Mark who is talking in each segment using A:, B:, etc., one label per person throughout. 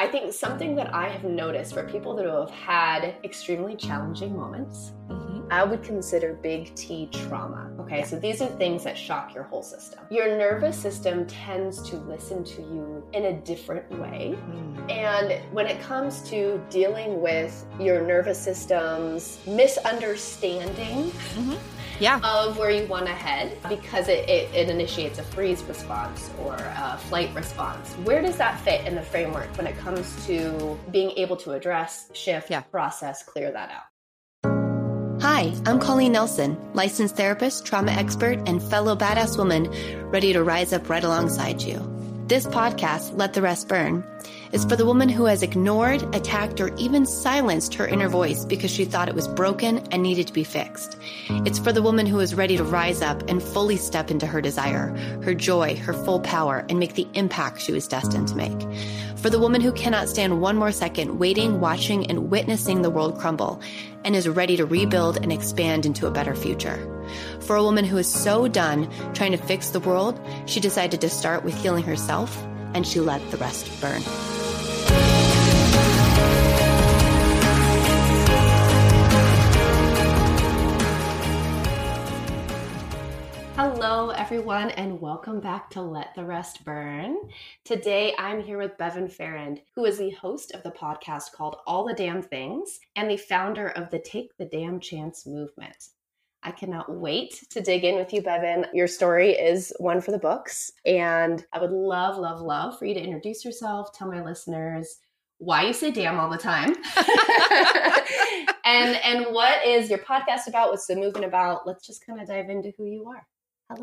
A: I think something that I have noticed for people that have had extremely challenging moments, mm-hmm. I would consider big T trauma. Okay, yeah. so these are things that shock your whole system. Your nervous system tends to listen to you in a different way. Mm. And when it comes to dealing with your nervous system's misunderstanding, mm-hmm
B: yeah.
A: of where you want to head because it, it, it, initiates a freeze response or a flight response. Where does that fit in the framework when it comes to being able to address, shift, yeah. process, clear that out?
C: Hi, I'm Colleen Nelson, licensed therapist, trauma expert, and fellow badass woman ready to rise up right alongside you. This podcast, Let the Rest Burn, is for the woman who has ignored, attacked, or even silenced her inner voice because she thought it was broken and needed to be fixed. It's for the woman who is ready to rise up and fully step into her desire, her joy, her full power, and make the impact she was destined to make. For the woman who cannot stand one more second waiting, watching, and witnessing the world crumble and is ready to rebuild and expand into a better future. For a woman who is so done trying to fix the world, she decided to start with healing herself and she let the rest burn.
A: Hello, everyone, and welcome back to Let the Rest Burn. Today, I'm here with Bevin Farrand, who is the host of the podcast called All the Damn Things and the founder of the Take the Damn Chance movement. I cannot wait to dig in with you, Bevin. Your story is one for the books, and I would love, love, love for you to introduce yourself, tell my listeners why you say damn all the time and and what is your podcast about what's the movement about let's just kind of dive into who you are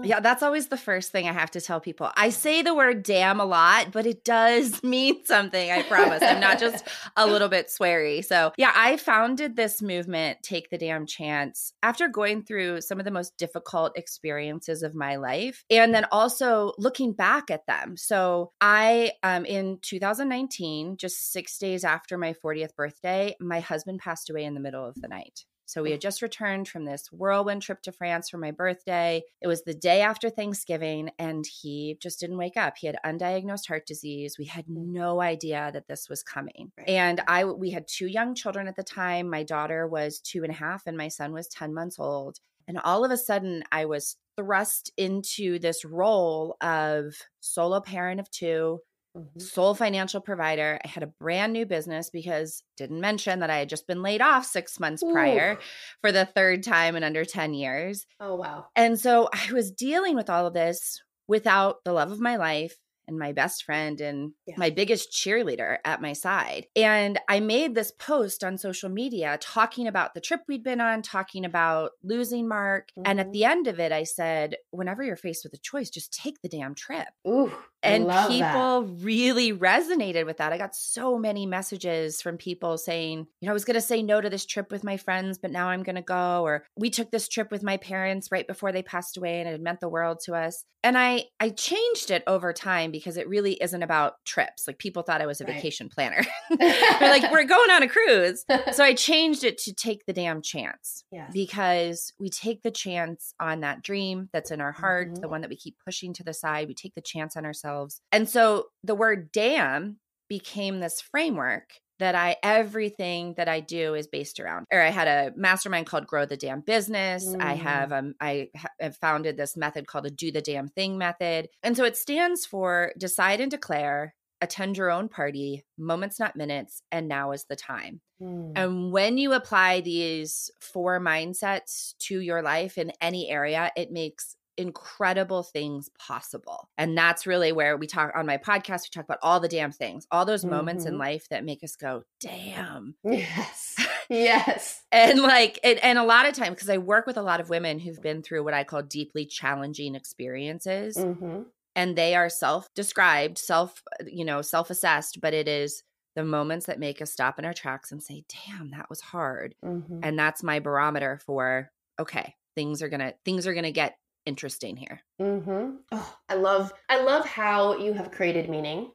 B: yeah, that's always the first thing I have to tell people. I say the word damn a lot, but it does mean something, I promise. I'm not just a little bit sweary. So, yeah, I founded this movement, Take the Damn Chance, after going through some of the most difficult experiences of my life and then also looking back at them. So, I, um, in 2019, just six days after my 40th birthday, my husband passed away in the middle of the night. So we had just returned from this whirlwind trip to France for my birthday. It was the day after Thanksgiving, and he just didn't wake up. He had undiagnosed heart disease. We had no idea that this was coming. Right. And I we had two young children at the time. My daughter was two and a half, and my son was 10 months old. And all of a sudden, I was thrust into this role of solo parent of two, mm-hmm. sole financial provider. I had a brand new business because didn't mention that I had just been laid off six months Ooh. prior for the third time in under 10 years.
A: Oh, wow.
B: And so I was dealing with all of this without the love of my life and my best friend and yeah. my biggest cheerleader at my side. And I made this post on social media talking about the trip we'd been on, talking about losing Mark. Mm-hmm. And at mm-hmm. the end of it, I said, whenever you're faced with a choice, just take the damn trip.
A: Ooh
B: and people that. really resonated with that. I got so many messages from people saying, you know, I was going to say no to this trip with my friends, but now I'm going to go. Or we took this trip with my parents right before they passed away and it meant the world to us. And I I changed it over time because it really isn't about trips. Like people thought I was a right. vacation planner. They're like, we're going on a cruise. So I changed it to take the damn chance.
A: Yes.
B: Because we take the chance on that dream that's in our heart, mm-hmm. the one that we keep pushing to the side. We take the chance on ourselves And so the word damn became this framework that I everything that I do is based around. Or I had a mastermind called Grow the Damn Business. Mm. I have um I have founded this method called the Do the Damn Thing method. And so it stands for decide and declare, attend your own party, moments not minutes, and now is the time. Mm. And when you apply these four mindsets to your life in any area, it makes incredible things possible. And that's really where we talk on my podcast, we talk about all the damn things, all those mm-hmm. moments in mm-hmm. life that make us go, damn.
A: Yes. Yes.
B: and like, it, and a lot of times, because I work with a lot of women who've been through what I call deeply challenging experiences. Mm-hmm. And they are self described, self, you know, self assessed, but it is the moments that make us stop in our tracks and say, damn, that was hard. Mm-hmm. And that's my barometer for, okay, things are gonna things are gonna get interesting here.
A: Mm-hmm. Oh, I love I love how you have created meaning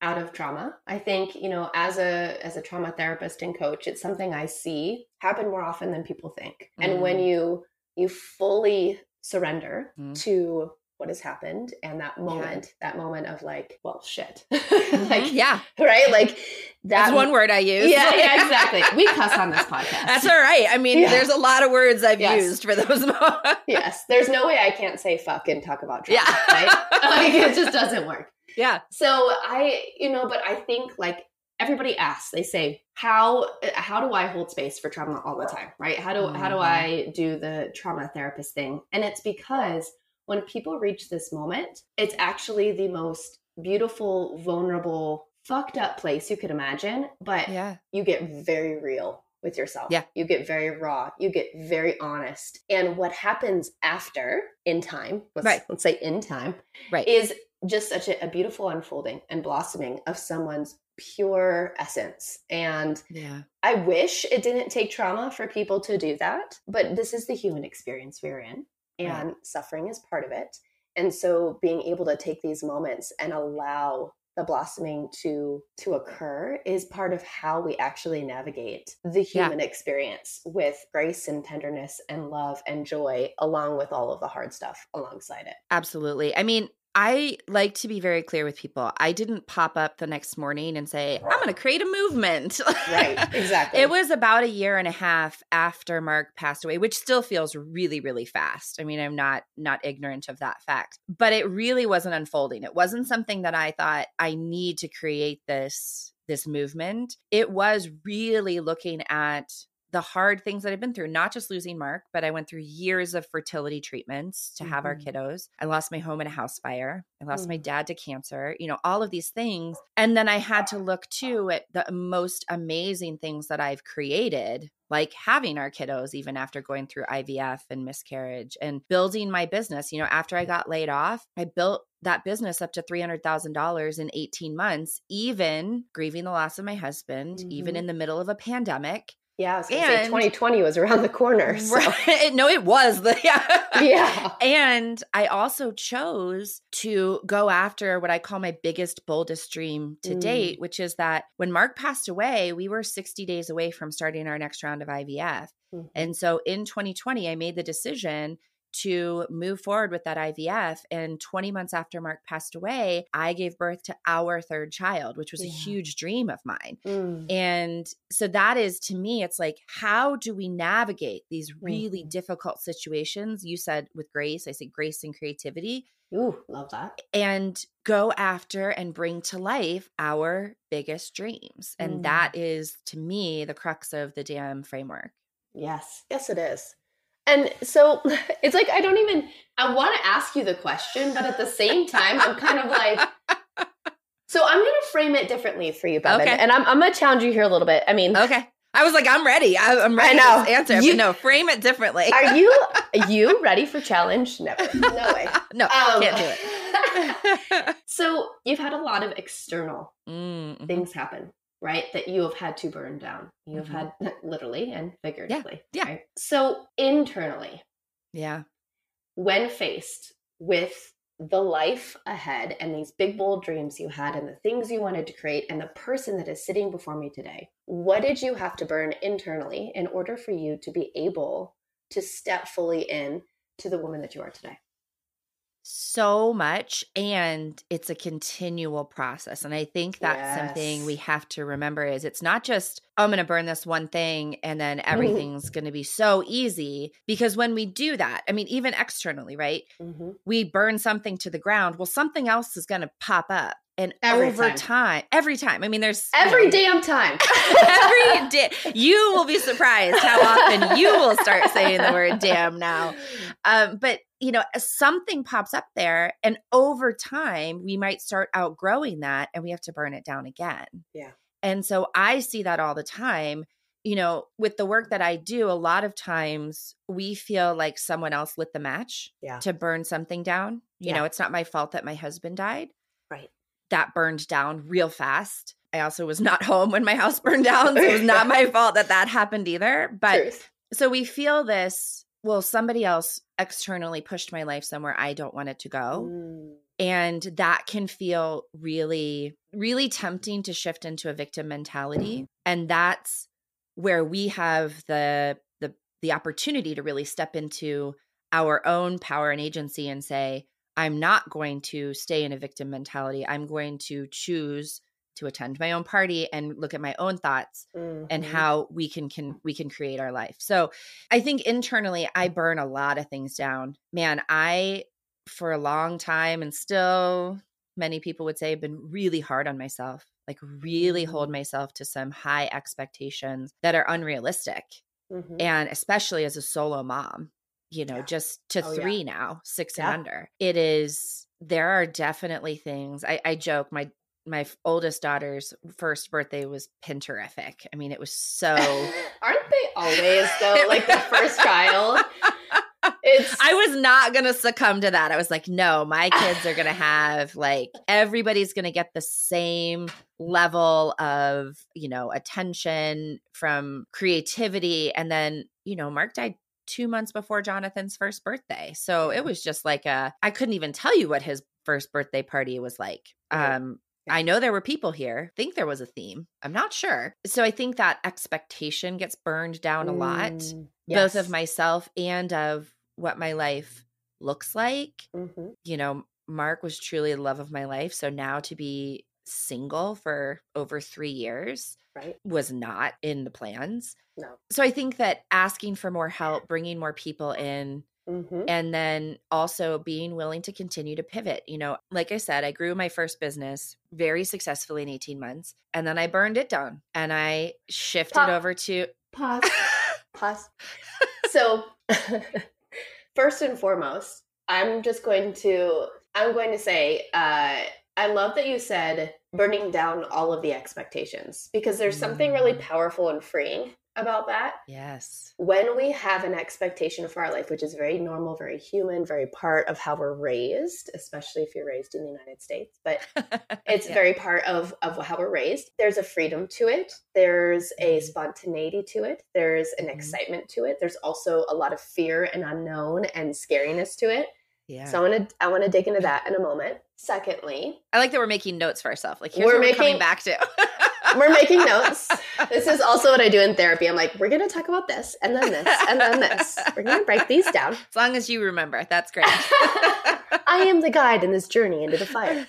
A: out of trauma. I think you know as a as a trauma therapist and coach, it's something I see happen more often than people think. Mm. And when mm. you you fully surrender mm. to what has happened and that moment yeah. that moment of like well shit
B: mm-hmm.
A: like
B: yeah
A: right like
B: That's one word I use.
A: Yeah, yeah, exactly. We cuss on this podcast.
B: That's all right. I mean,
A: Yeah.
B: there's a lot of words I've
A: Yes.
B: used for those moments.
A: yes, there's no way I can't say fuck and talk about trauma,
B: Yeah.
A: right? like it just doesn't work.
B: yeah.
A: So I, you know, but I think like everybody asks, they say, how how do I hold space for trauma all the time, right? How do how do
B: Mhm.
A: I do the trauma therapist thing? And it's because when people reach this moment, it's actually the most beautiful, vulnerable, fucked up place you could imagine, but
B: Yeah.
A: you get very real with yourself.
B: Yeah.
A: You get very raw. You get very honest. And what happens after in time, let's,
B: Right.
A: let's say in time,
B: Right.
A: is just such a, a beautiful unfolding and blossoming of someone's pure essence. And
B: Yeah.
A: I wish it didn't take trauma for people to do that, but this is the human experience we're in, and suffering is part of it. And so being able to take these moments and allow the blossoming to to occur is part of how we actually navigate the
B: Yeah.
A: human experience with grace and tenderness and love and joy along with all of the hard stuff alongside it.
B: Absolutely. I mean, I like to be very clear with people. I didn't pop up the next morning and say, I'm going to create a movement.
A: Right, exactly.
B: It was about a year and a half after Mark passed away, which still feels really, really fast. I mean, I'm not not ignorant of that fact, but it really wasn't unfolding. It wasn't something that I thought I need to create this this movement. It was really looking at the hard things that I've been through, not just losing Mark, but I went through years of fertility treatments to have our
A: Mhm.
B: kiddos. I lost my home in a house fire. I lost my
A: Mm.
B: dad to cancer, you know, all of these things. And then I had to look too at the most amazing things that I've created, like having our kiddos, even after going through IVF and miscarriage and building my business. You know, after I got laid off, I built that business up to $300,000 in 18 months, even grieving the loss of my husband, even
A: Mhm.
B: in the middle of a pandemic.
A: Yeah, gonna say
B: and-
A: 2020 was around the corner. So.
B: Right. No, it was the yeah.
A: Yeah.
B: And I also chose to go after what I call my biggest, boldest dream to
A: Mm.
B: date, which is that when Mark passed away, we were 60 days away from starting our next round of IVF.
A: Mhm.
B: And so in 2020, I made the decision to move forward with that IVF. And 20 months after Mark passed away, I gave birth to our third child, which was a huge dream of mine.
A: Mm.
B: And so that is to me, it's like, how do we navigate these really
A: Mhm.
B: difficult situations? You said with grace, I say grace and creativity,
A: Ooh, love that.
B: and go after and bring to life our biggest dreams. And
A: Mm.
B: that is to me the crux of the DAMN framework.
A: Yes. Yes, it is. And so it's like I don't even I want to ask you the question, but at the same time, I'm kind of like so I'm gonna frame it differently for you, Bevin.
B: Okay.
A: And I'm I'm gonna challenge you here a little bit. I mean,
B: Okay. I was like, I'm ready. I, I'm ready
A: know.
B: to answer.
A: You-
B: but no, frame it differently.
A: are you you ready for challenge? Never. No way.
B: no,
A: Um,
B: can't do it.
A: so you've had a lot of external
B: Mm, mhm.
A: things happen, right? That you have had to burn down. You have
B: Mhm.
A: had literally and figuratively.
B: yeah.
A: Right? So internally,
B: Yeah.
A: when faced with the life ahead and these big bold dreams you had and the things you wanted to create and the person that is sitting before me today, what did you have to burn internally in order for you to be able to step fully in to the woman that you are today?
B: So much and it's a continual process and i think that's something we have to remember is it's not just "Oh, i'm going to burn this one thing and then everything's going to be so easy because when we do that i mean even externally right
A: Mm-hmm.
B: we burn something to the ground well something else is going to pop up and
A: Every
B: over
A: time.
B: time. every time i mean there's you
A: Every
B: know,
A: damn time.
B: every day you will be surprised how often you will start saying the word damn now um, but you know, something pops up there, and over time, we might start outgrowing that, and we have to burn it down again.
A: Yeah.
B: And so I see that all the time. You know, with the work that I do, a lot of times we feel like someone else lit the match
A: Yeah.
B: to burn something down. You
A: Yeah.
B: know, it's not my fault that my husband died.
A: Right.
B: That burned down real fast. I also was not home when my house burned down. So it was not my fault that that happened either. But
A: Truth.
B: so we feel this well somebody else externally pushed my life somewhere i don't want it to go
A: Mm.
B: and that can feel really really tempting to shift into a victim mentality and that's where we have the the the opportunity to really step into our own power and agency and say i'm not going to stay in a victim mentality i'm going to choose to attend my own party and look at my own thoughts
A: Mhm.
B: and how we can can we can create our life. So I think internally I burn a lot of things down. Man, I for a long time and still many people would say have been really hard on myself. Like really hold
A: Mhm.
B: myself to some high expectations that are unrealistic.
A: Mhm.
B: And especially as a solo mom, you know,
A: Yeah.
B: just to
A: Oh, yeah.
B: three now, six
A: Yeah.
B: and under. It is there are definitely things. I, I joke my my oldest daughter's first birthday was pinterific. I mean, it was so
A: Aren't they always though? Like the first child. It's
B: I was not going to succumb to that. I was like, no, my kids are going to have like everybody's going to get the same level of, you know, attention from creativity and then, you know, Mark died 2 months before Jonathan's first birthday. So it was just like a I couldn't even tell you what his first birthday party was like. Um I know there were people here. think there was a theme. I'm not sure. So I think that expectation gets burned down a lot
A: Mm,
B: both of myself and of what my life looks like.
A: Mhm.
B: You know, Mark was truly the love of my life. So now to be single for over three years
A: Right.
B: was not in the plans.
A: No.
B: So I think that asking for more help, bringing more people in,
A: Mhm.
B: and then also being willing to continue to pivot. You know, like I said, I grew my first business very successfully in 18 months, and then I burned it down and I shifted
A: Pop.
B: over to.
A: Pause. Pause. So, first and foremost, I'm just going to I'm going to say uh, I love that you said burning down all of the expectations because there's something really
B: Mm.
A: powerful and freeing about that.
B: yes.
A: When we have an expectation for our life, which is very normal, very human, very part of how we're raised, especially if you're raised in the United States, but it's
B: Yeah.
A: very part of of how we're raised there's a freedom to it there's a
B: Mhm.
A: spontaneity to it there's an
B: Mhm.
A: excitement to it there's also a lot of fear and unknown and scariness to it
B: yeah.
A: so i want to i want to dig into that in a moment secondly
B: I like that we're making notes for ourselves. Like here's
A: We're
B: what we're coming
A: making-
B: back to.
A: we're making notes this is also what i do in therapy i'm like we're going to talk about this and then this and then this we're going to break these down
B: as long as you remember. That's great.
A: i am the guide in this journey into the fire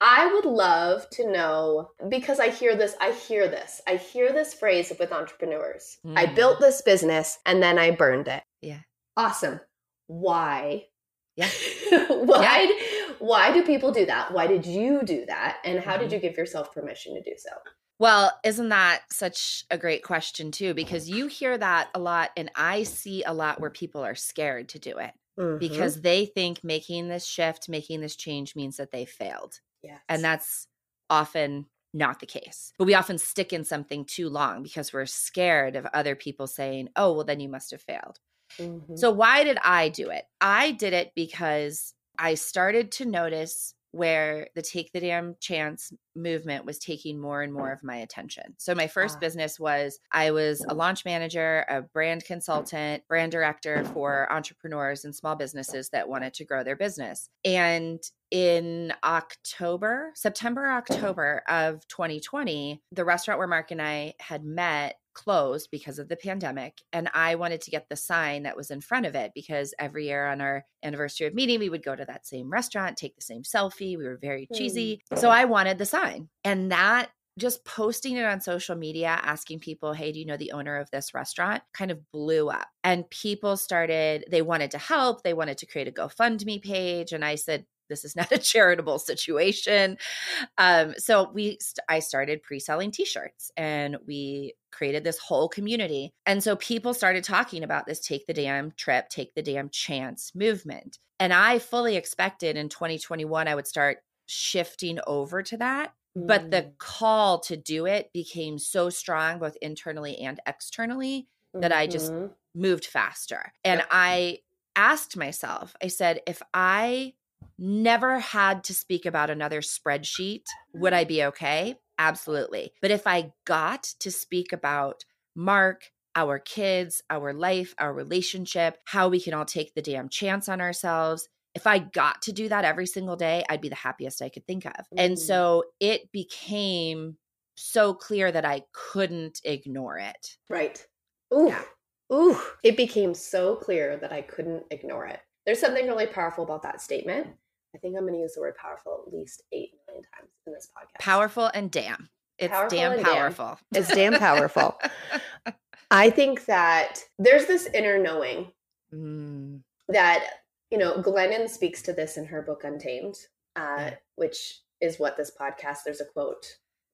A: I would love to know because I hear this, I hear this, I hear this phrase with entrepreneurs. I
B: Mm.
A: built this business and then I burned it.
B: Yeah.
A: Awesome. Why?
B: Yeah.
A: why? Why do people do that? Why did you do that? And how did
B: Mhm.
A: you give yourself permission to do so?
B: Well, isn't that such a great question too? Because you hear that a lot, and I see a lot where people are scared to do it
A: Mhm.
B: because they think making this shift, making this change means that they failed.
A: yes.
B: And that's often not the case. But we often stick in something too long because we're scared of other people saying, oh, well, then you must have failed.
A: Mhm.
B: So, why did I do it? I did it because I started to notice where the Take the Damn Chance movement was taking more and more of my attention. So, my first
A: Ah.
B: business was I was a launch manager, a brand consultant, brand director for entrepreneurs and small businesses that wanted to grow their business. And in October, September, October of 2020, the restaurant where Mark and I had met closed because of the pandemic. And I wanted to get the sign that was in front of it because every year on our anniversary of meeting, we would go to that same restaurant, take the same selfie. We were very mm. cheesy. So I wanted the sign. And that just posting it on social media, asking people, hey, do you know the owner of this restaurant? kind of blew up. And people started, they wanted to help. They wanted to create a GoFundMe page. And I said, this is not a charitable situation. Um, so we, st- I started pre-selling T-shirts, and we created this whole community. And so people started talking about this "Take the Damn Trip, Take the Damn Chance" movement. And I fully expected in 2021 I would start shifting over to that. But the
A: Mm.
B: call to do it became so strong, both internally and externally, that I just
A: Mhm.
B: moved faster. And
A: Yep.
B: I asked myself, I said, if I never had to speak about another spreadsheet, would I be okay? Absolutely. But if I got to speak about Mark, our kids, our life, our relationship, how we can all take the damn chance on ourselves. If I got to do that every single day, I'd be the happiest I could think of. And
A: Mm.
B: so it became so clear that I couldn't ignore it.
A: Right. Ooh.
B: Yeah.
A: Ooh. It became so clear that I couldn't ignore it. There's something really powerful about that statement I think I'm going to use the word powerful at least eight million times in this podcast.
B: Powerful and damn. It's
A: Powerful
B: damn
A: and damn.
B: powerful.
A: It's damn powerful. I think that there's this inner knowing
B: Mm,
A: that you know glennon speaks to this in her book untamed uh,
B: Yeah.
A: which is what this podcast there's a quote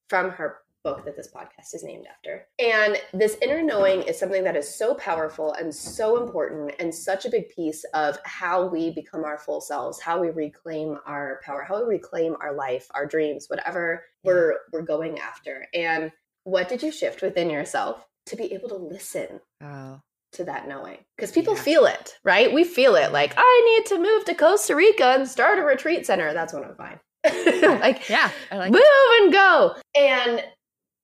A: from her book that this podcast is named after. And this inner knowing is something that is so powerful and so important and such a big piece of how we become our full selves how we reclaim our power how we reclaim our life our dreams whatever we're we're going after. And what did you shift within yourself to be able to listen
B: oh,
A: to that knowing? Because people
B: Yeah.
A: feel it right? We feel it like i need to move to costa rica and start a retreat center. That's when i'm fine. Like
B: yeah. I like
A: move
B: it.
A: and go. And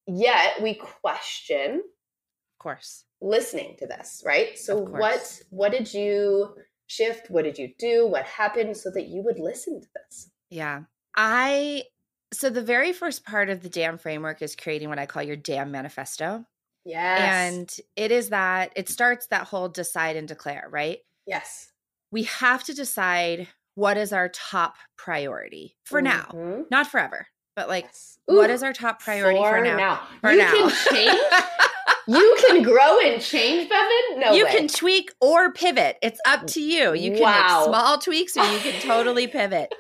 A: yet we question
B: Of course.
A: listening to this right so what what did you shift what did you do what happened so that you would listen to this
B: Yeah. I so the very first part of the DAMN framework is creating what I call your DAMN manifesto.
A: yes
B: And it is that it starts that whole decide and declare, right?
A: yes
B: We have to decide what is our top priority for now,
A: Mhm.
B: not forever, but like
A: Yes. Ooh,
B: is our top priority for, now? For
A: you
B: now.
A: can change you can grow and change Bevin no
B: you
A: way.
B: can tweak or pivot. It's up to you. You can
A: Wow.
B: make small tweaks or you can totally pivot.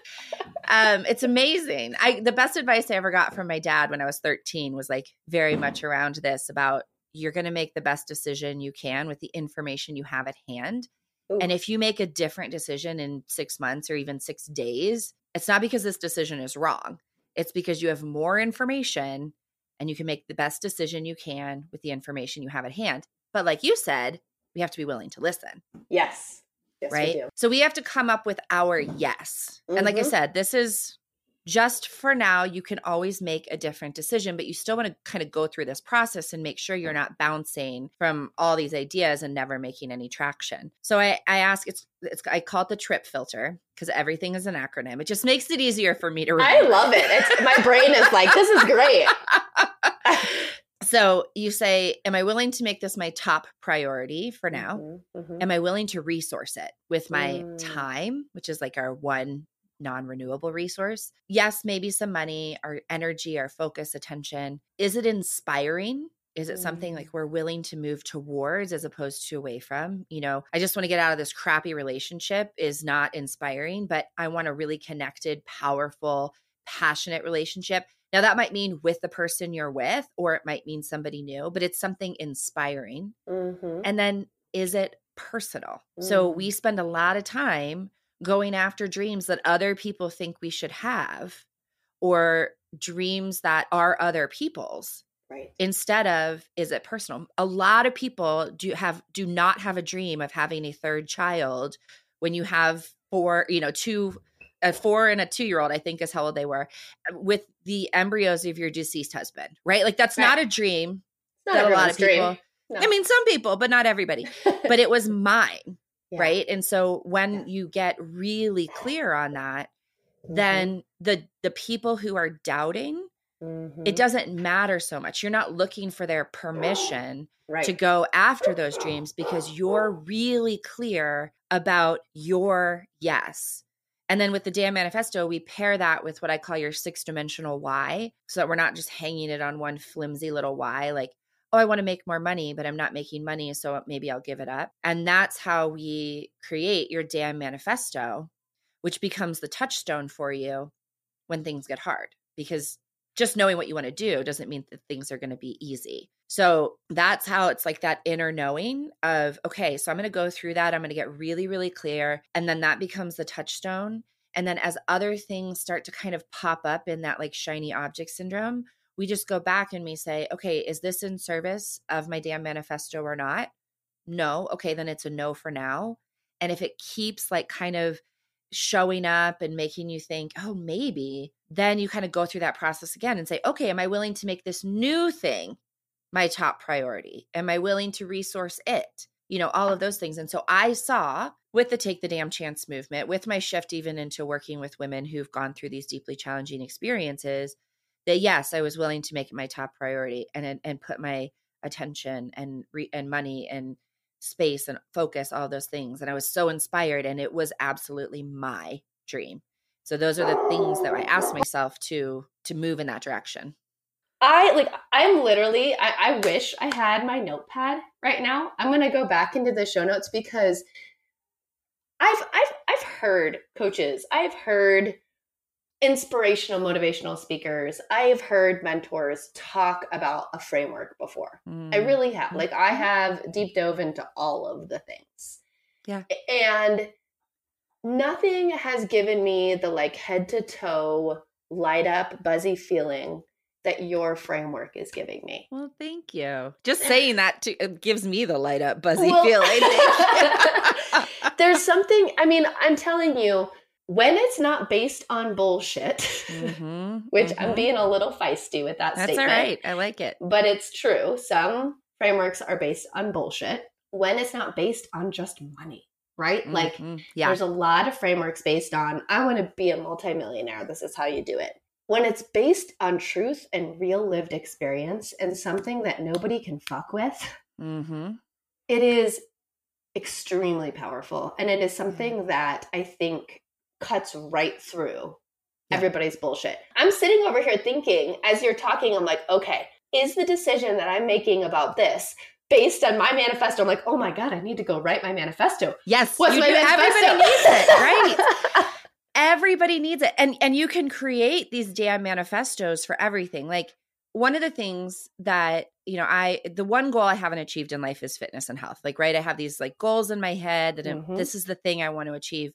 B: Um, it's amazing. I the best advice I ever got from my dad when I was 13 was like very much around this about you're going to make the best decision you can with the information you have at hand.
A: Ooh.
B: And if you make a different decision in 6 months or even 6 days, it's not because this decision is wrong. It's because you have more information and you can make the best decision you can with the information you have at hand. But like you said, we have to be willing to listen,
A: yes yes we
B: right?
A: do.
B: So we have to come up with our yes. And like I
A: Mhm.
B: said, this is just for now. You can always make a different decision, but you still want to kind of go through this process and make sure you're not bouncing from all these ideas and never making any traction. So I, I ask, it's, it's, I call it the trip filter because everything is an acronym. It just makes it easier for me to
A: I love it. It's, my brain is like, this is great.
B: so you say, Am I willing to make this my top priority for now?
A: Mhm, mhm.
B: Am I willing to resource it with my
A: Mm.
B: time, which is like our one non renewable resource? Yes, maybe some money, our energy, our focus, attention. Is it inspiring? Is it something
A: Mm.
B: like we're willing to move towards as opposed to away from? You know, I just want to get out of this crappy relationship is not inspiring, but I want a really connected, powerful, passionate relationship. Now, that might mean with the person you're with, or it might mean somebody new, but it's something inspiring.
A: Mhm.
B: And then is it personal? So
A: Mm.
B: we spend a lot of time going after dreams that other people think we should have or dreams that are other people's
A: Right.
B: instead of is it personal a lot of people do have do not have a dream of having a third child when you have four you know two a four and a two year old i think is how old they were with the embryos of your deceased husband right like that's not a dream
A: Not
B: that a lot of people.
A: No.
B: i mean some people but not everybody but it was mine
A: Yeah.
B: right and so when
A: Yeah.
B: you get really clear on that
A: Mhm,
B: then the the people who are doubting
A: mhm.
B: it doesn't matter so much you're not looking for their permission
A: right.
B: to go after those dreams because you're really clear about your yes and then with the damn manifesto we pair that with what i call your six dimensional why so that we're not just hanging it on one flimsy little why like oh i want to make more money but i'm not making money so maybe i'll give it up and that's how we create your damn manifesto which becomes the touchstone for you when things get hard because just knowing what you want to do doesn't mean that things are going to be easy. So that's how it's like that inner knowing of, okay, so I'm going to go through that. I'm going to get really, really clear. And then that becomes the touchstone. And then as other things start to kind of pop up in that like shiny object syndrome, we just go back and we say, okay, is this in service of my damn manifesto or not? No. Okay, then it's a no for now. And if it keeps like kind of showing up and making you think, oh, maybe, then you kind of go through that process again and say, okay, am I willing to make this new thing my top priority? Am I willing to resource it? You know, all of those things. And so I saw with the Take the Damn Chance movement, with my shift even into working with women who've gone through these deeply challenging experiences, that yes, I was willing to make it my top priority and and put my attention and re- and money and space and focus all those things and i was so inspired and it was absolutely my dream So those are the things that I asked myself to to move in that direction.
A: I like I'm literally I, I wish I had my notepad right now. I'm gonna go back into the show notes because I've I've I've heard coaches, I've heard inspirational motivational speakers, I've heard mentors talk about a framework before. Mm. I really have. Like I have deep dove into all of the things.
B: Yeah.
A: And nothing has given me the like head to toe light up buzzy feeling that your framework is giving me.
B: Well, thank you. Just saying that to, gives me the light up buzzy well, feeling.
A: there's something, I mean, I'm telling you, when it's not based on bullshit, mm-hmm, which mm-hmm. I'm being a little feisty with that
B: That's
A: statement.
B: That's all right. I like it.
A: But it's true. Some frameworks are based on bullshit when it's not based on just money right? Mm-hmm. Like yeah. there's a lot of frameworks based on I want to be a multimillionaire. This is how you do it. When it's based on truth and real lived experience and something that nobody can fuck with, mm-hmm. it is extremely powerful. And it is something mm-hmm. that I think cuts right through yeah. everybody's bullshit. I'm sitting over here thinking, as you're talking, I'm like, okay, is the decision that I'm making about this based on my manifesto. I'm like, oh my God, I need to go write my manifesto.
B: Yes. What's my do. manifesto? Everybody needs it, right? Everybody needs it. And and you can create these damn manifestos for everything. Like one of the things that, you know, I the one goal I haven't achieved in life is fitness and health. Like, right, I have these like goals in my head that mm-hmm. this is the thing I want to achieve.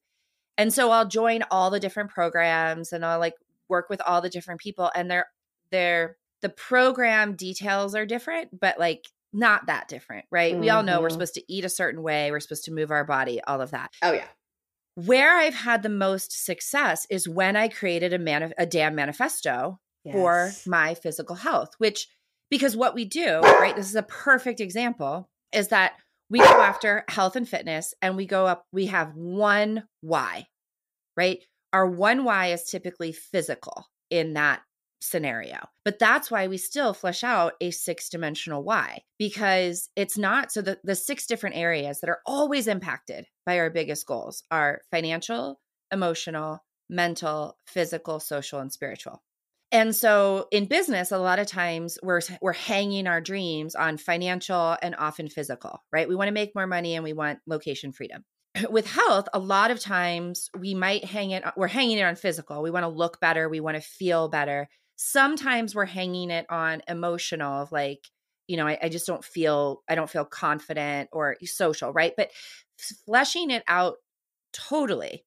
B: And so I'll join all the different programs and I'll like work with all the different people and they're they're the program details are different, but like not that different, right? Mm-hmm. We all know we're mm-hmm. supposed to eat a certain way, we're supposed to move our body, all of that.
A: Oh yeah.
B: Where I've had the most success is when I created a man a damn manifesto yes. for my physical health, which because what we do, right? This is a perfect example is that we go after health and fitness and we go up we have one why, right? Our one why is typically physical in that scenario. But that's why we still flesh out a six dimensional why, because it's not so the, the six different areas that are always impacted by our biggest goals are financial, emotional, mental, physical, social, and spiritual. And so in business, a lot of times we're we're hanging our dreams on financial and often physical, right? We want to make more money and we want location freedom. With health, a lot of times we might hang it we're hanging it on physical. We want to look better, we want to feel better sometimes we're hanging it on emotional of like you know I, I, just don't feel i don't feel confident or social right but fleshing it out totally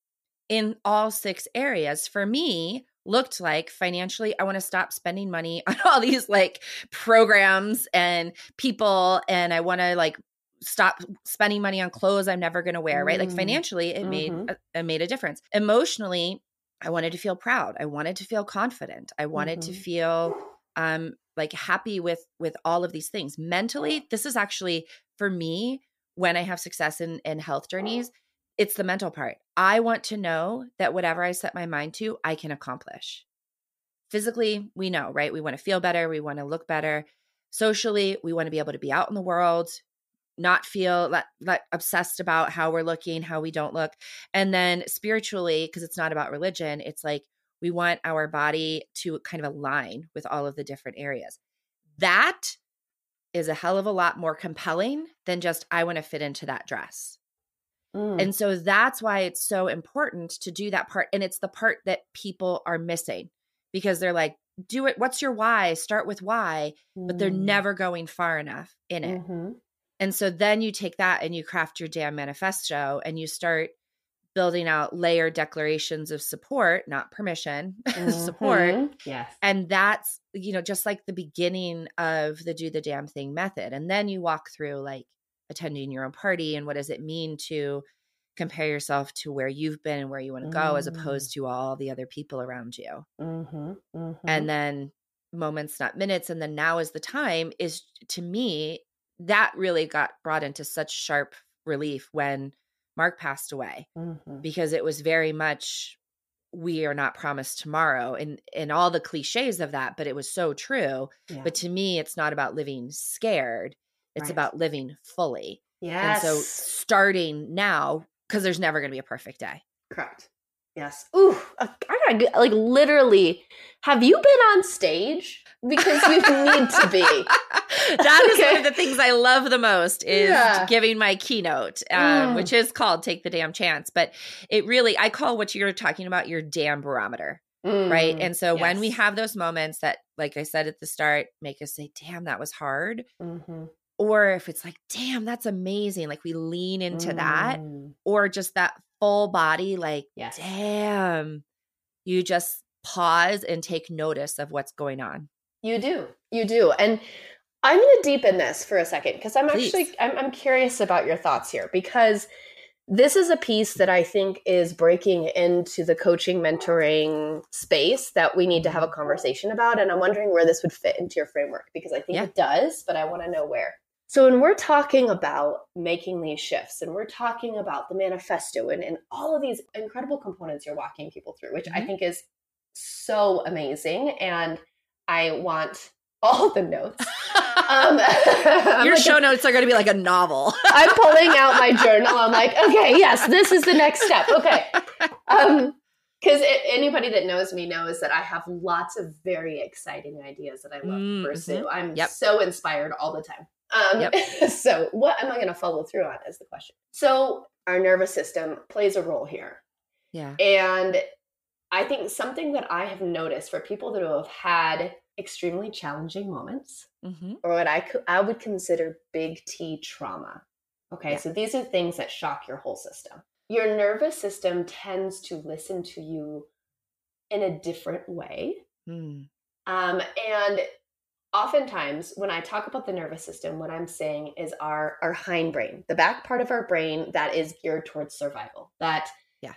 B: in all six areas for me looked like financially i want to stop spending money on all these like programs and people and i want to like stop spending money on clothes i'm never going to wear right like mm, financially it mm-hmm. made a, it made a difference emotionally I wanted to feel proud. I wanted to feel confident. I wanted mm-hmm. to feel um like happy with with all of these things. Mentally, this is actually for me when I have success in in health journeys, it's the mental part. I want to know that whatever I set my mind to, I can accomplish. Physically, we know, right? We want to feel better, we want to look better. Socially, we want to be able to be out in the world, not feel that, that obsessed about how we're looking, how we don't look. And then spiritually, because it's not about religion, it's like we want our body to kind of align with all of the different areas. That is a hell of a lot more compelling than just, I want to fit into that dress. Mm. And so that's why it's so important to do that part. And it's the part that people are missing because they're like, do it. What's your why? Start with why, but they're mm. never going far enough in it. Mm-hmm. And so then you take that and you craft your damn manifesto and you start building out layered declarations of support, not permission, mm-hmm. support.
A: Yes.
B: And that's, you know, just like the beginning of the do the damn thing method. And then you walk through like attending your own party and what does it mean to compare yourself to where you've been and where you want to go mm-hmm. as mm. opposed to all the other people around you. Mm-hmm. Mm-hmm. And then moments, not minutes. And then now is the time is to me that really got brought into such sharp relief when Mark passed away mm-hmm. because it was very much we are not promised tomorrow and and all the cliches of that but it was so true yeah. but to me it's not about living scared it's right. about living fully
A: yes
B: and so starting now because there's never going to be a perfect day
A: correct Yes. Ooh, I gotta like literally. Have you been on stage? Because you need to be.
B: that is one of the things I love the most is
A: Yeah.
B: giving my keynote, um,
A: Mm.
B: which is called "Take the Damn Chance." But it really, I call what you're talking about your damn barometer, right?
A: Mm,
B: And so when we have those moments that, like I said at the start, make us say, "Damn, that was hard,"
A: Mhm.
B: Or if it's like, "Damn, that's amazing," like we lean into that,
A: Mm,
B: or just that full body, like,
A: Yes.
B: "Damn," you just pause and take notice of what's going on.
A: You do. You do. And I'm going to deepen this for a second because I'm actually I'm, I'm curious about your thoughts here because this is a piece that I think is breaking into the coaching mentoring space that we need to have a conversation about and I'm wondering where this would fit into your framework because I think
B: Yeah.
A: it does, but I want to know where. So when we're talking about making these shifts and we're talking about the manifesto and, and all of these incredible components you're walking people through, which I
B: Mhm.
A: think is so amazing and I want all the notes. Um,
B: Your
A: like-
B: show notes are going to be like a novel.
A: I'm pulling out my journal. I'm like, okay, yes, this is the next step. Okay. Um, because anybody that knows me knows that I have lots of very exciting ideas that I love to pursue. I'm
B: Yep.
A: so inspired all the time. Um, so what am I going to follow through on is the question. So our nervous system plays a role here.
B: Yeah.
A: And I think something that I have noticed for people that have had extremely challenging moments,
B: hmm
A: or what I could I would consider big T trauma. Okay,
B: Yeah.
A: so these are things that shock your whole system. Your nervous system tends to listen to you in a different way.
B: Mm.
A: Um, and oftentimes when I talk about the nervous system, what I'm saying is our our hindbrain, the back part of our brain that is geared towards survival, that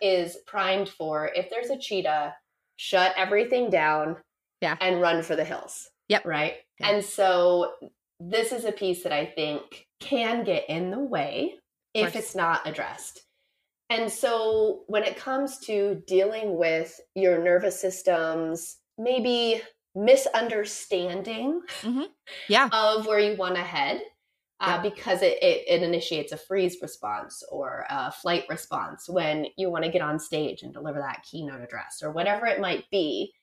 A: is
B: Yeah.
A: primed for if there's a cheetah, shut everything down
B: Yeah.
A: and run for the hills.
B: Yep.
A: Right.
B: Yeah.
A: And so this is a piece that I think can get in the way if it's not addressed. And so when it comes to dealing with your nervous system's maybe misunderstanding
B: Yeah.
A: of where you want to head, uh, because it, it, it initiates a freeze response or a flight response when you want to get on stage and deliver that keynote address or whatever it might be.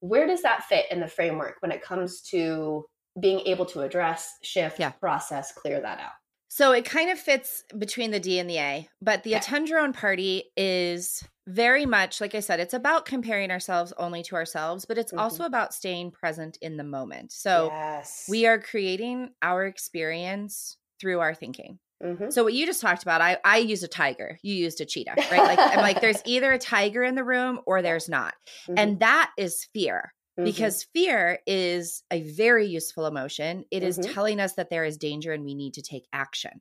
A: Where does that fit in the framework when it comes to being able to address, shift,
B: Yeah.
A: process, clear that out?
B: So it kind of fits between the D and the A, but the
A: Okay.
B: attend your own party is very much, like I said, it's about comparing ourselves only to ourselves, but it's
A: Mhm.
B: also about staying present in the moment. So
A: yes.
B: we are creating our experience through our thinking.
A: Mhm.
B: So what you just talked about, I I used a tiger, you used a cheetah, right? Like I'm like, there's either a tiger in the room or there's not,
A: Mhm.
B: and that is fear.
A: Mhm.
B: because fear is a very useful emotion. It is
A: Mhm.
B: telling us that there is danger and we need to take action.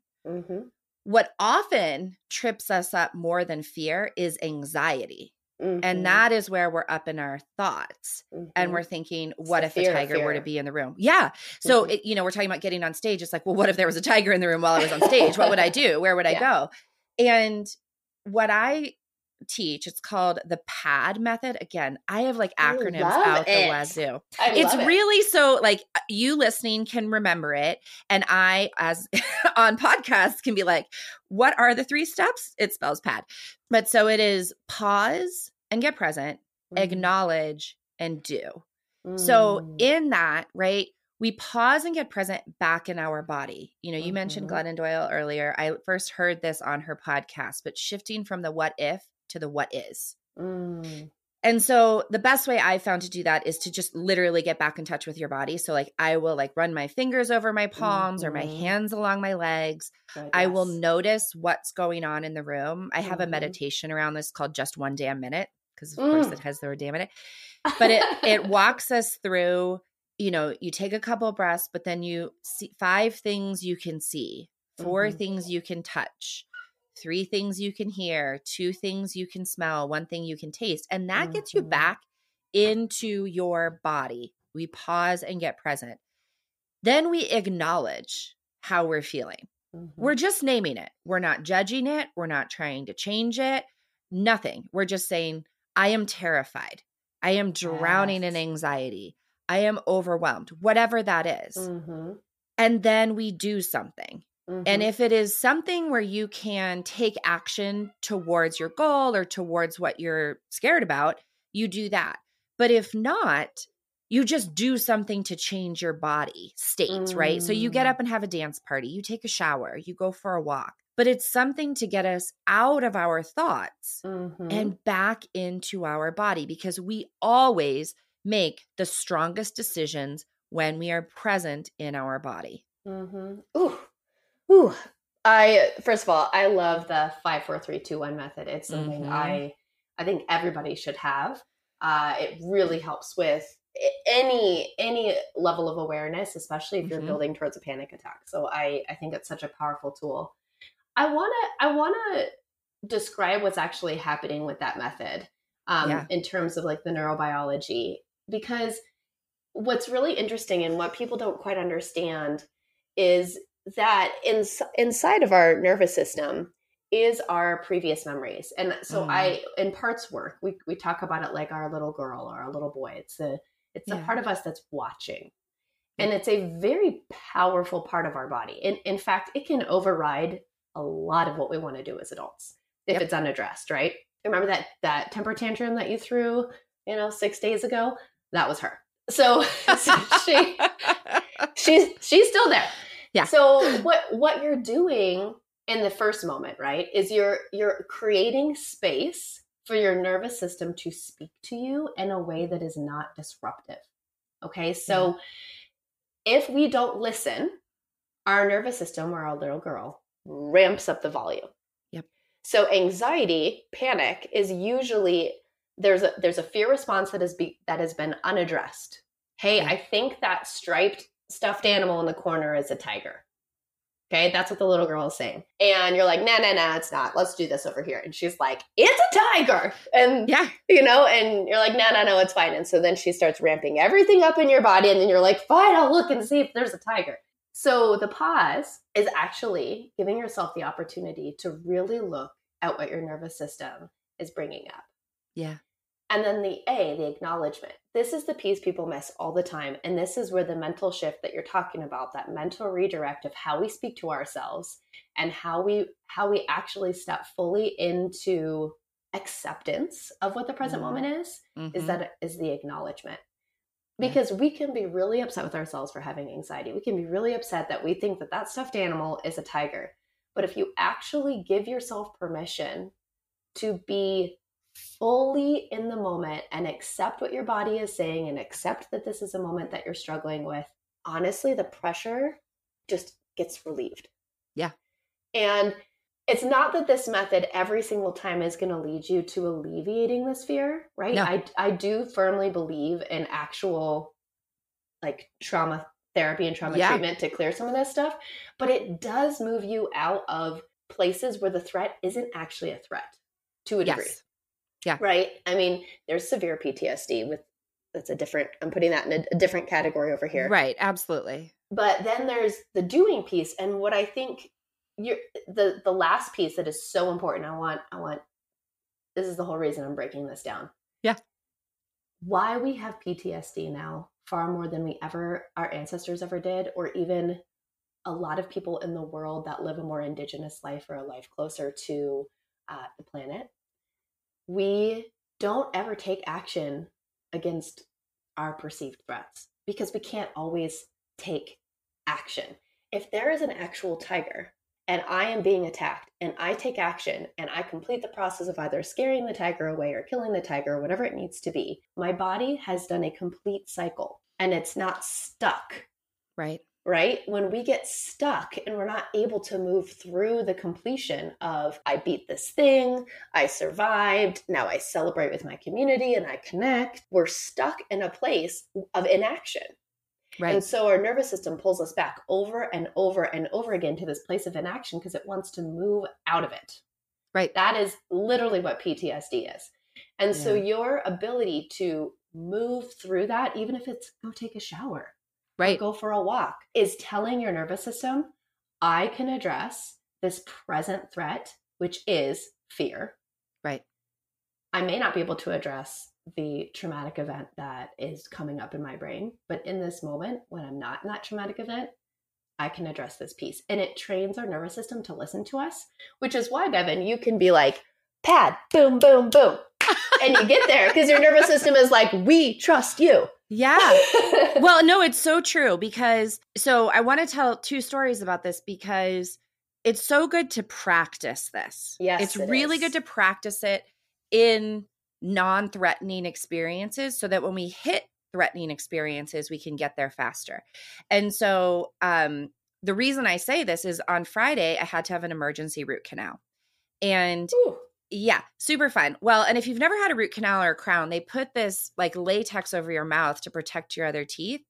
B: What often trips us up more than fear is anxiety.
A: Mhm.
B: And that is where we're up in our thoughts and
A: Mhm.
B: we're thinking, what if
A: fear
B: a tiger were to be in the room? Yeah. So,
A: Mhm.
B: it, you know, we're talking about getting on stage. It's like, well, what if there was a tiger in the room while I was on stage? What would I do? Where would I
A: Yeah.
B: go? And what I teach, it's called the PAD method. Again, I have like acronyms out
A: it.
B: the wazoo
A: I
B: it's
A: it.
B: really so like uh, you listening can remember it and i as on podcasts can be like what are the three steps it spells pad but so it is pause and get present
A: Mhm.
B: acknowledge and do so
A: Mm.
B: in that right we pause and get present back in our body you know you mentioned
A: Mhm.
B: glennon doyle earlier i first heard this on her podcast but shifting from the what if to the what is
A: Mm.
B: and so the best way I found to do that is to just literally get back in touch with your body. So like I will like run my fingers over my palms or my
A: Mhm.
B: hands along my legs. I will notice what's going on in the room. I have a
A: Mhm.
B: meditation around this called just one damn minute because of course
A: Mm.
B: it has the word damn in it. But it it walks us through, you know, you take a couple breaths, but then you see five things you can see, 4
A: Mhm.
B: things you can touch, three things you can hear, two things you can smell, one thing you can taste. And that gets you
A: Mhm.
B: back into your body. We pause and get present. Then we acknowledge how we're feeling.
A: Mhm.
B: We're just naming it. We're not judging it. We're not trying to change it. Nothing. We're just saying, I am terrified. I am drowning in anxiety. I am overwhelmed, whatever that is.
A: Mhm.
B: And then we do something. And
A: Mhm.
B: if it is something where you can take action towards your goal or towards what you're scared about, you do that. But if not, you just do something to change your body state, right? So you get
A: Mm.
B: up and have a dance party, you take a shower, you go for a walk. But it's something to get us out of our thoughts
A: Mhm.
B: and back into our body because we always make the strongest decisions when we are present in our body.
A: Mm-hmm. Ooh, ooh. I first of all, I love the five, four, three, two, one method. It's something
B: Mhm.
A: I, I think everybody should have. Uh, it really helps with any any level of awareness, especially if you're
B: Mhm.
A: building towards a panic attack. So I, I think it's such a powerful tool. I wanna, I wanna describe what's actually happening with that method um,
B: Yeah.
A: in terms of like the neurobiology, because what's really interesting and what people don't quite understand is that in, inside of our nervous system is our previous memories. And so
B: Mm.
A: i in parts work we, we talk about it like our little girl or our little boy. It's the it's the
B: Yeah.
A: part of us that's watching. And it's a very powerful part of our body. In, in fact it can override a lot of what we want to do as adults if
B: Yep.
A: it's unaddressed right? Remember that that temper tantrum that you threw you know six days ago? That was her. So, so she she's she's still there
B: Yeah.
A: so what what you're doing in the first moment right is you're you're creating space for your nervous system to speak to you in a way that is not disruptive okay so mm-hmm. if we don't listen our nervous system or our little girl ramps up the volume
B: Yep.
A: so anxiety panic is usually there's a there's a fear response that is be, that has been unaddressed hey
B: Yeah.
A: i think that striped stuffed animal in the corner is a tiger. Okay? That's what the little girl is saying. And you're like nah nah nah it's not. Let's do this over here. And she's like it's a tiger! And
B: yeah.
A: you know and you're like no no no it's fine. And so then she starts ramping everything up in your body and then you're like fine i'll look and see if there's a tiger. So the pause is actually giving yourself the opportunity to really look at what your nervous system is bringing up.
B: Yeah.
A: and then the A, the acknowledgement. This is the piece people miss all the time. And this is where the mental shift that you're talking about, that mental redirect of how we speak to ourselves and how we how we actually step fully into acceptance of what the present
B: Mm.
A: moment is, is
B: Mhm.
A: that is the acknowledgement.
B: Yeah.
A: Because we can be really upset with ourselves for having anxiety. We can be really upset that we think that that stuffed animal is a tiger. But if you actually give yourself permission to be fully in the moment and accept what your body is saying and accept that this is a moment that you're struggling with, honestly, the pressure just gets relieved.
B: Yeah.
A: And it's not that this method every single time is going to lead you to alleviating this fear, right?
B: No.
A: I I do firmly believe in actual like trauma therapy and trauma
B: Yeah.
A: treatment to clear some of this stuff, but it does move you out of places where the threat isn't actually a threat to a degree
B: Yes.
A: right? I mean, there's severe PTSD with that's a different. I'm putting that in a, a different category over here.
B: Right. Absolutely.
A: But then there's the doing piece, and what I think you're the the last piece that is so important. I want I want. This is the whole reason I'm breaking this down.
B: Yeah.
A: Why we have PTSD now far more than we ever our ancestors ever did, or even a lot of people in the world that live a more indigenous life or a life closer to uh, the planet we don't ever take action against our perceived threats because we can't always take action. If there is an actual tiger and I am being attacked and I take action and I complete the process of either scaring the tiger away or killing the tiger or whatever it needs to be, my body has done a complete cycle and it's not stuck
B: Right.
A: Right? When we get stuck and we're not able to move through the completion of, I beat this thing, I survived, now I celebrate with my community and I connect, we're stuck in a place of inaction.
B: Right.
A: And so our nervous system pulls us back over and over and over again to this place of inaction because it wants to move out of it.
B: Right.
A: That is literally what PTSD is. And so your ability to move through that, even if it's go take a shower,
B: right.
A: go for a walk is telling your nervous system, I can address this present threat, which is fear.
B: Right.
A: I may not be able to address the traumatic event that is coming up in my brain, but in this moment, when I'm not in that traumatic event, I can address this piece. And it trains our nervous system to listen to us, which is why, Bevin, you can be like, pad, boom, boom, boom. And you get there because your nervous system is like, we trust you.
B: Yeah. well, no, it's so true because so I want to tell two stories about this because it's so good to practice this.
A: Yes.
B: It's
A: it
B: really
A: is.
B: good to practice it in non threatening experiences so that when we hit threatening experiences, we can get there faster. And so, um, the reason I say this is on Friday, I had to have an emergency root canal. And
A: Ooh.
B: Yeah, super fun. Well, and if you've never had a root canal or a crown, they put this like latex over your mouth to protect your other teeth.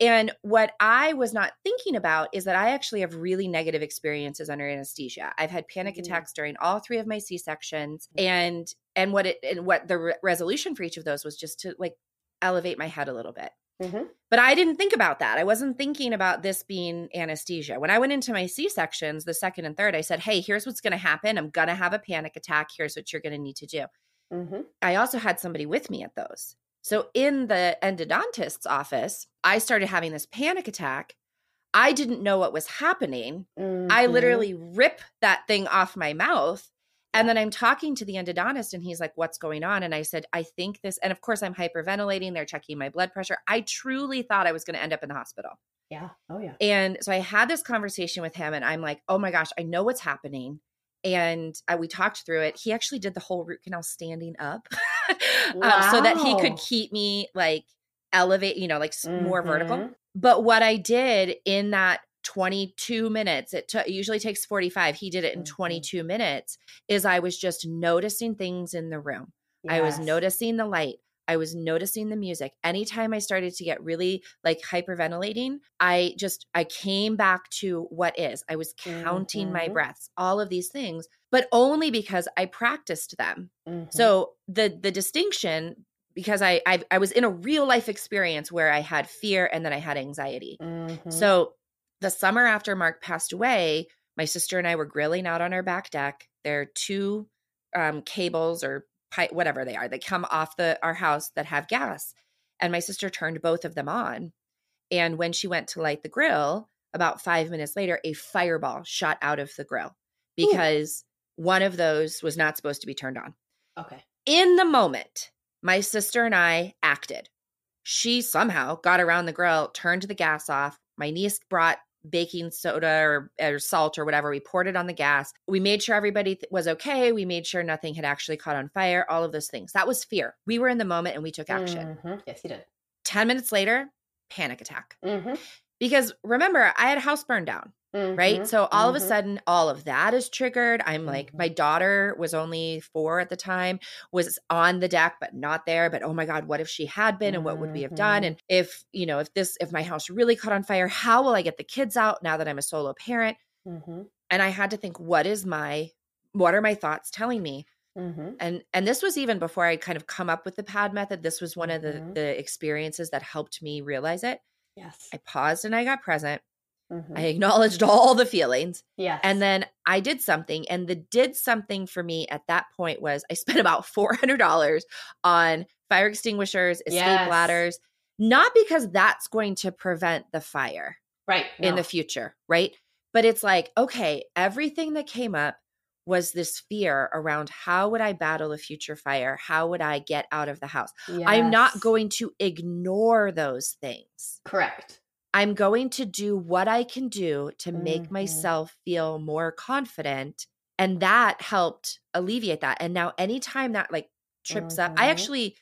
B: And what I was not thinking about is that I actually have really negative experiences under anesthesia. I've had panic
A: Mhm.
B: attacks during all three of my C sections, and and what it and what the re- resolution for each of those was just to like elevate my head a little bit.
A: Mhm.
B: But I didn't think about that. I wasn't thinking about this being anesthesia. When I went into my C sections, the second and third, I said, Hey, here's what's going to happen. I'm going to have a panic attack. Here's what you're going to need to do.
A: Mm-hmm.
B: I also had somebody with me at those. So in the endodontist's office, I started having this panic attack. I didn't know what was happening. I
A: Mhm.
B: literally rip that thing off my mouth. And then I'm talking to the endodontist and he's like, What's going on? And I said, I think this, and of course I'm hyperventilating. They're checking my blood pressure. I truly thought I was going to end up in the hospital.
A: Yeah. Oh, yeah.
B: And so I had this conversation with him and I'm like, Oh my gosh, I know what's happening. And I, we talked through it. He actually did the whole root canal standing up um, so that he could keep me like elevate, you know, like s more vertical.
A: Mhm.
B: But what I did in that 22 minutes, it, t- it usually takes 45. He did it in
A: Mhm.
B: 22 minutes. Is I was just noticing things in the room. I was noticing the light. I was noticing the music. Anytime I started to get really like hyperventilating, I just I came back to what is. I was counting my
A: Mhm.
B: breaths, all of these things, but only because I practiced them.
A: Mhm.
B: So the the distinction because I, I I was in a real life experience where I had fear and then I had anxiety.
A: Mhm.
B: So the summer after Mark passed away, my sister and I were grilling out on our back deck. There are two um, cables or pipe, whatever they are, that come off the our house that have gas. And my sister turned both of them on. And when she went to light the grill, about five minutes later, a fireball shot out of the grill because one of those was not supposed to be turned on
A: okay.
B: in the moment, my sister and I acted. She somehow got around the grill, turned the gas off. My niece brought baking soda or, or salt or whatever. We poured it on the gas. We made sure everybody th- was okay. We made sure nothing had actually caught on fire, all of those things. That was fear. We were in the moment and we took action.
A: Mhm. Yes, he did.
B: 10 minutes later, panic attack.
A: Mm-hmm.
B: Because remember, I had a house burned down right? So all of a sudden, all of that is triggered. I'm like, my daughter was only four at the time, was on the deck, but not there. But oh my God, what if she had been and what would we have done?
A: Mhm.
B: And if, you know, if this, if my house really caught on fire, how will I get the kids out now that I'm a solo parent?
A: Mm-hmm.
B: And I had to think, what is my, what are my thoughts telling me?
A: Mm-hmm.
B: And and this was even before I'd kind of come up with the pad method. This was one of the
A: Mhm.
B: the experiences that helped me realize it.
A: Yes.
B: I paused and I got present.
A: Mhm.
B: I acknowledged all the feelings.
A: Yeah.
B: And then I did something, and the did something for me at that point was I spent about $400 on fire extinguishers, escape
A: Yes.
B: ladders, not because that's going to prevent the fire
A: right
B: in the future, right? But it's like, okay, everything that came up was this fear around how would I battle a future fire? How would I get out of the house? I'm not going to ignore those things.
A: correct.
B: I'm going to do what I can do to make
A: Mhm.
B: myself feel more confident. And that helped alleviate that. And now, anytime that like trips up, I
A: Mhm.
B: actually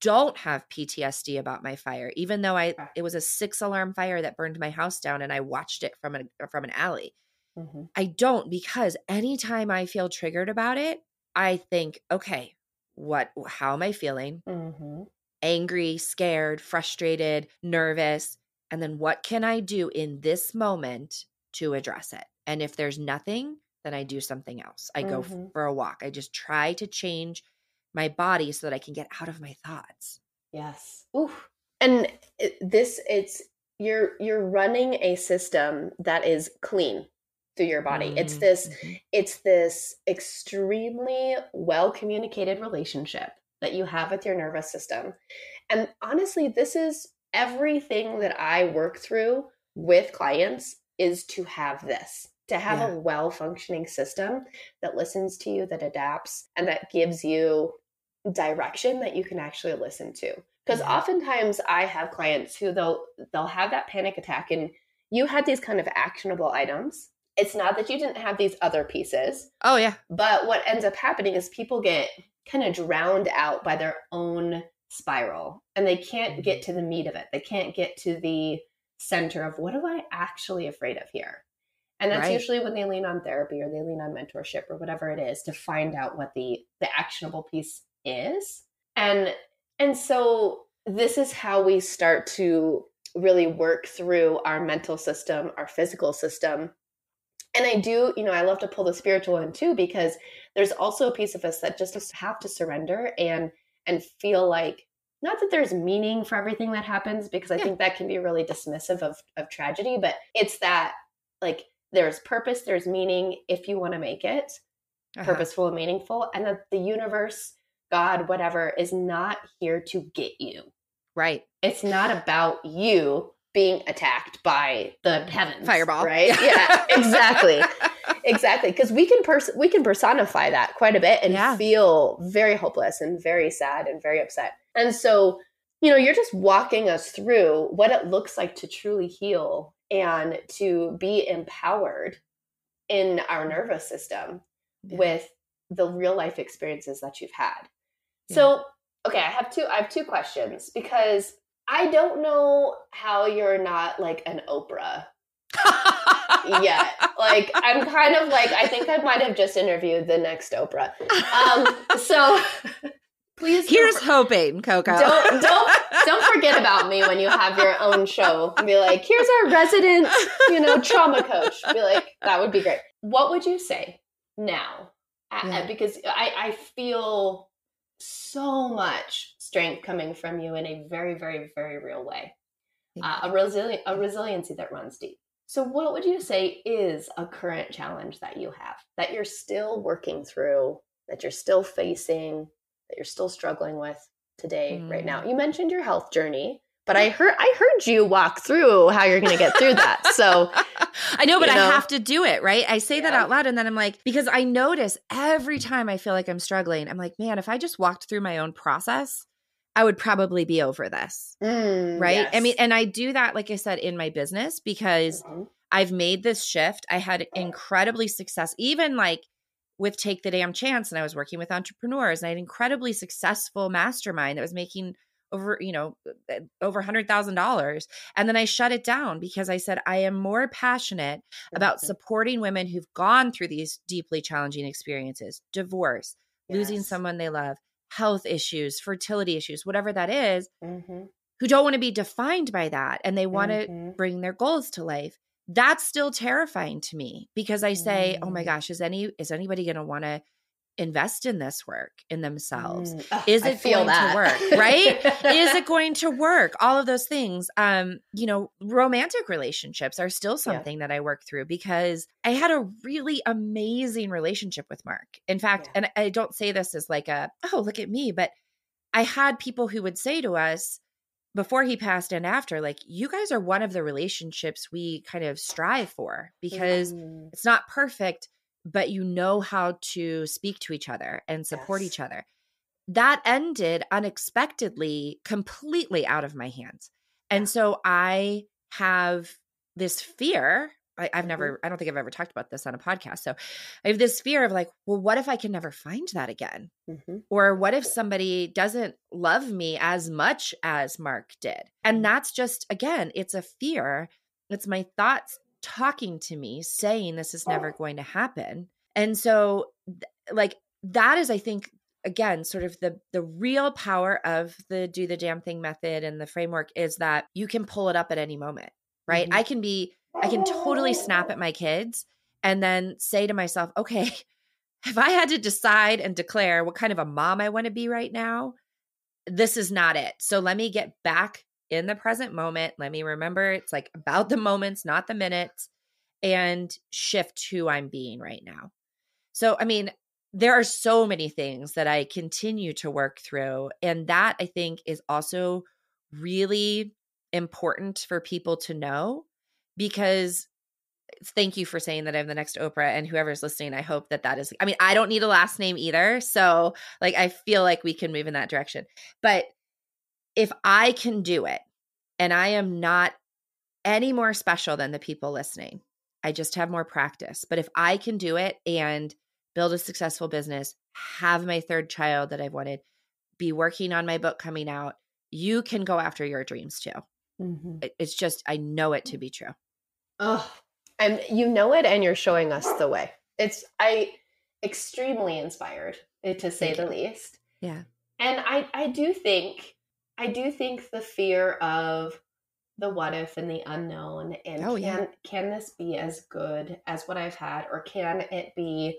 B: don't have PTSD about my fire, even though I it was a six alarm fire that burned my house down and I watched it from an from an alley.
A: Mm-hmm.
B: I don't because anytime I feel triggered about it, I think, okay, what how am I feeling?
A: Mm-hmm.
B: angry, scared, frustrated, nervous. And then what can I do in this moment to address it? And if there's nothing, then I do something else. I go f-
A: Mhm.
B: for a walk. I just try to change my body so that I can get out of my thoughts.
A: Yes. Oof. And this it's you're you're running a system that is clean through your body. It's
B: Mm,
A: this
B: mhm.
A: it's this extremely well communicated relationship that you have with your nervous system. And honestly, this is everything that I work through with clients is to have this to have
B: Yeah.
A: a well functioning system that listens to you, that adapts, and that gives you direction that you can actually listen to. Because
B: Yeah. Mm-hmm.
A: oftentimes I have clients who they'll they'll have that panic attack and you had these kind of actionable items. It's not that you didn't have these other pieces,
B: Oh yeah.
A: but what ends up happening is people get kind of drowned out by their own spiral and they can't get mm-hmm. to the meat of it. They can't get to the center of what am I actually afraid of here? And that's
B: Right.
A: usually when they lean on therapy or they lean on mentorship or whatever it is to find out what the the actionable piece is. And and so this is how we start to really work through our mental system, our physical system. And I do, you know, I love to pull the spiritual in too because there's also a piece of us that just have to surrender and and feel like not that there's meaning for everything that happens because I
B: Yeah.
A: think that can be really dismissive of of tragedy, but it's that like there's purpose, there's meaning if you want to make it
B: Uh-huh.
A: purposeful and meaningful and that the universe, God, whatever is not here to get you.
B: Right.
A: It's not about you being attacked by the heavens.
B: Fireball.
A: Right? Yeah, exactly exactly because we can pers- we can personify that quite a bit and
B: Yeah.
A: feel very hopeless and very sad and very upset and so you know you're just walking us through what it looks like to truly heal and to be empowered in our nervous system
B: Yeah.
A: with the real life experiences that you've had so okay i have two i have two questions because i don't know how you're not like an oprah yet. Like I'm kind of like I think I might have just interviewed the next Oprah. Um, so please
B: Here's
A: don't,
B: hoping, Coco.
A: Don't- don't- don't forget about me when you have your own show. And be like, here's our resident, you know, trauma coach. Be like, that would be great. What would you say now? A-
B: Yeah.
A: Because I, I feel so much strength coming from you in a very, very, very real way uh, a resilient a resiliency that runs deep. So what would you say is a current challenge that you have that you're still working through, that you're still facing, that you're still struggling with today right now? Mm. You mentioned your health journey, but I heard I heard you walk through how you're going to get through that. So
B: I know, but
A: you know?
B: I have to do it, right? I say that out loud and then I'm like, because I notice every time I feel like I'm struggling, I'm like, man, if I just walked through my own process, I would probably be over this.
A: mm,
B: Right. I mean, and I do that, like I said, in my business because
A: Mhm.
B: I've made this shift. I had incredibly success, even like with Take the DAMN Chance, and I was working with entrepreneurs, and I had incredibly successful mastermind that was making over, you know, uh, over a hundred thousand dollars. And then I shut it down because I said I am more passionate about
A: Mhm.
B: supporting women who've gone through these deeply challenging experiences, divorce, losing someone they love, health issues, fertility issues, whatever that is,
A: Mhm.
B: who don't want to be defined by that and they want to
A: Mhm.
B: bring their goals to life that's still terrifying to me because i say oh my
A: Mm.
B: gosh is any is anybody going to want to invest in this work in themselves
A: Mm.
B: Is it
A: feel
B: going to work, right? is it going to work all of those things um you know romantic relationships are still something that i work through because i had a really amazing relationship with mark in fact
A: Yeah.
B: and i don't say this as like a oh look at me but i had people who would say to us before he passed and after like you guys are one of the relationships we kind of strive for because
A: Mm.
B: it's not perfect but you know how to speak to each other and support
A: Yes.
B: each other that ended unexpectedly completely out of my hands and so i have this fear I, I've
A: Mhm.
B: never i don't think i've ever talked about this on a podcast so i have this fear of like well what if i can never find that again
A: Mhm.
B: or what if somebody doesn't love me as much as Mark did? And that's just, again, it's a fear. It's my thoughts talking to me saying this is never going to happen. And so, like, that is, I think, again sort of the the real power of the do the damn thing method and the framework is that you can pull it up at any moment right
A: Mhm.
B: i can be i can totally snap at my kids and then say to myself okay if I had to decide and declare what kind of a mom I want to be right now, this is not it. So let me get back in the present moment. Let me remember it's like about the moments, not the minutes, and shift who I'm being right now. So, I mean, there are so many things that I continue to work through. And that I think is also really important for people to know because thank you for saying that I'm the next Oprah and whoever's listening, I hope that that is, I mean, I don't need a last name either. So, like, I feel like we can move in that direction. But if I can do it and I am not any more special than the people listening, I just have more practice. But if I can do it and build a successful business, have my third child that I've wanted, be working on my book coming out, you can go after your dreams too. Mm-hmm. It's just, I know it to be true.
A: Oh, and you know it, and you're showing us the way. It's, I, extremely inspired, eh, to say Thank the you. least.
B: Yeah.
A: And I, I do think, I do think the fear of the what if and the unknown and oh, can yeah. can this be as good as what I've had or can it be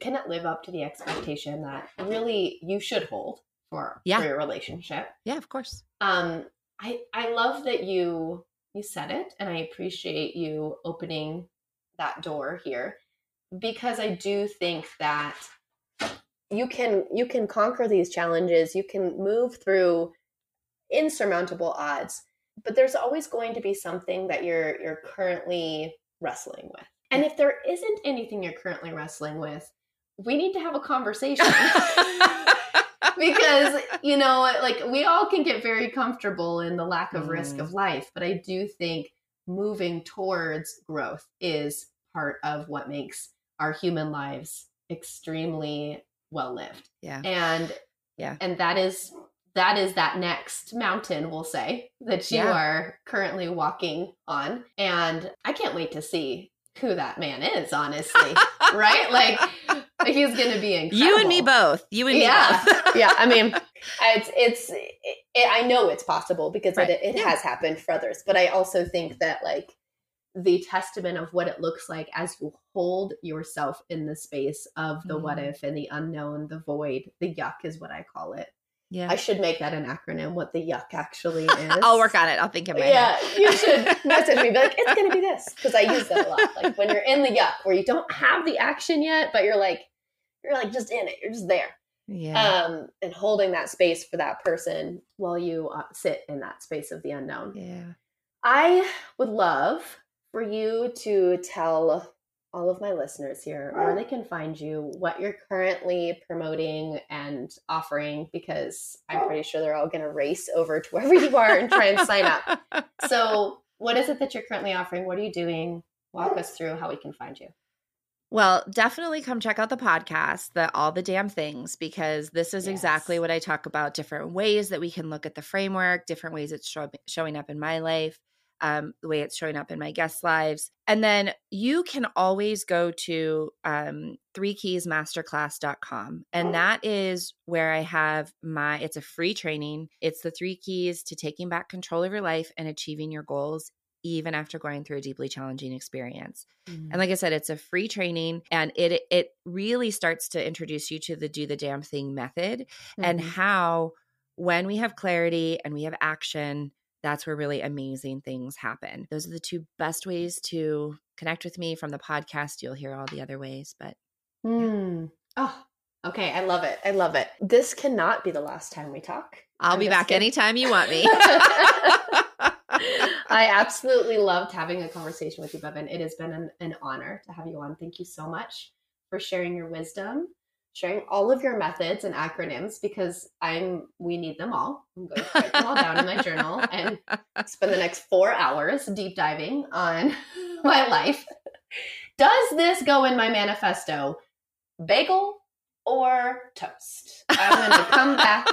A: can it live up to the expectation that really you should hold for, yeah. for your relationship?
B: Yeah, of course.
A: Um I I love that you you said it and I appreciate you opening that door here because I do think that you can you can conquer these challenges, you can move through insurmountable odds but there's always going to be something that you're you're currently wrestling with. And if there isn't anything you're currently wrestling with, we need to have a conversation. because, you know, like we all can get very comfortable in the lack of mm. risk of life, but I do think moving towards growth is part of what makes our human lives extremely well lived.
B: Yeah.
A: And yeah. And that is that is that next mountain, we'll say, that you yeah. are currently walking on. And I can't wait to see who that man is, honestly. right? Like he's going to be incredible.
B: You and me both. You and me
A: yeah. yeah. I mean, it's, it's, it, I know it's possible because right. it, it yeah. has happened for others. But I also think that, like, the testament of what it looks like as you hold yourself in the space of the mm. what if and the unknown, the void, the yuck is what I call it. Yeah. I should make that an acronym, what the yuck actually is.
B: I'll work on it. I'll think of it.
A: Yeah, you should message me. Be like, it's going to be this. Because I use that a lot. Like when you're in the yuck where you don't have the action yet, but you're like, you're like just in it. You're just there.
B: Yeah.
A: Um, and holding that space for that person while you uh, sit in that space of the unknown.
B: Yeah.
A: I would love for you to tell all of my listeners here where they can find you, what you're currently promoting and offering, because I'm oh. pretty sure they're all going to race over to wherever you are and try and sign up. So, what is it that you're currently offering? What are you doing? Walk us through how we can find you.
B: Well, definitely come check out the podcast, the All the Damn Things, because this is yes. exactly what I talk about different ways that we can look at the framework, different ways it's show- showing up in my life um, the way it's showing up in my guest lives. And then you can always go to um, threekeysmasterclass.com. And that is where I have my, it's a free training. It's the three keys to taking back control of your life and achieving your goals even after going through a deeply challenging experience. Mm-hmm. And like I said, it's a free training and it it really starts to introduce you to the do the damn thing method mm-hmm. and how when we have clarity and we have action, that's where really amazing things happen. Those are the two best ways to connect with me from the podcast. You'll hear all the other ways, but
A: mm. oh, okay. I love it. I love it. This cannot be the last time we talk.
B: I'll I'm be back kidding. anytime you want me.
A: I absolutely loved having a conversation with you, Bevin. It has been an, an honor to have you on. Thank you so much for sharing your wisdom sharing all of your methods and acronyms because I'm we need them all. I'm going to write them all down in my journal and spend the next four hours deep diving on my life. Does this go in my manifesto? Bagel or toast? I'm going to come back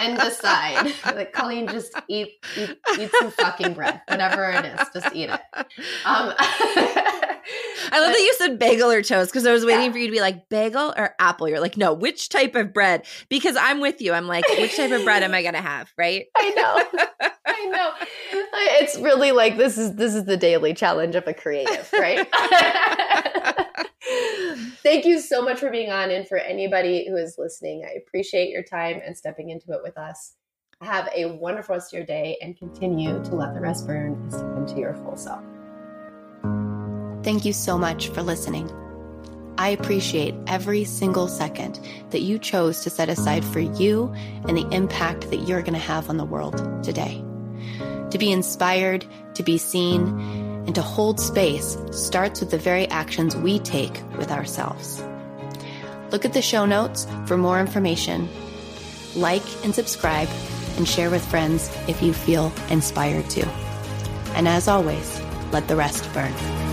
A: and decide. Like Colleen, just eat, eat eat some fucking bread, whatever it is. Just eat it. Um,
B: I love that you said bagel or toast because I was waiting yeah. for you to be like bagel or apple. You're like, no, which type of bread? Because I'm with you. I'm like, which type of bread am I gonna have? Right?
A: I know. I know. It's really like this is this is the daily challenge of a creative, right? Thank you so much for being on and for anybody who is listening. I appreciate your time and stepping into it with us. Have a wonderful rest of your day and continue to let the rest burn and step into your full self.
C: Thank you so much for listening. I appreciate every single second that you chose to set aside for you and the impact that you're going to have on the world today. To be inspired, to be seen,
A: and to hold space starts with the very actions we take with ourselves. Look at the show notes for more information. Like and subscribe and share with friends if you feel inspired to. And as always, let the rest burn.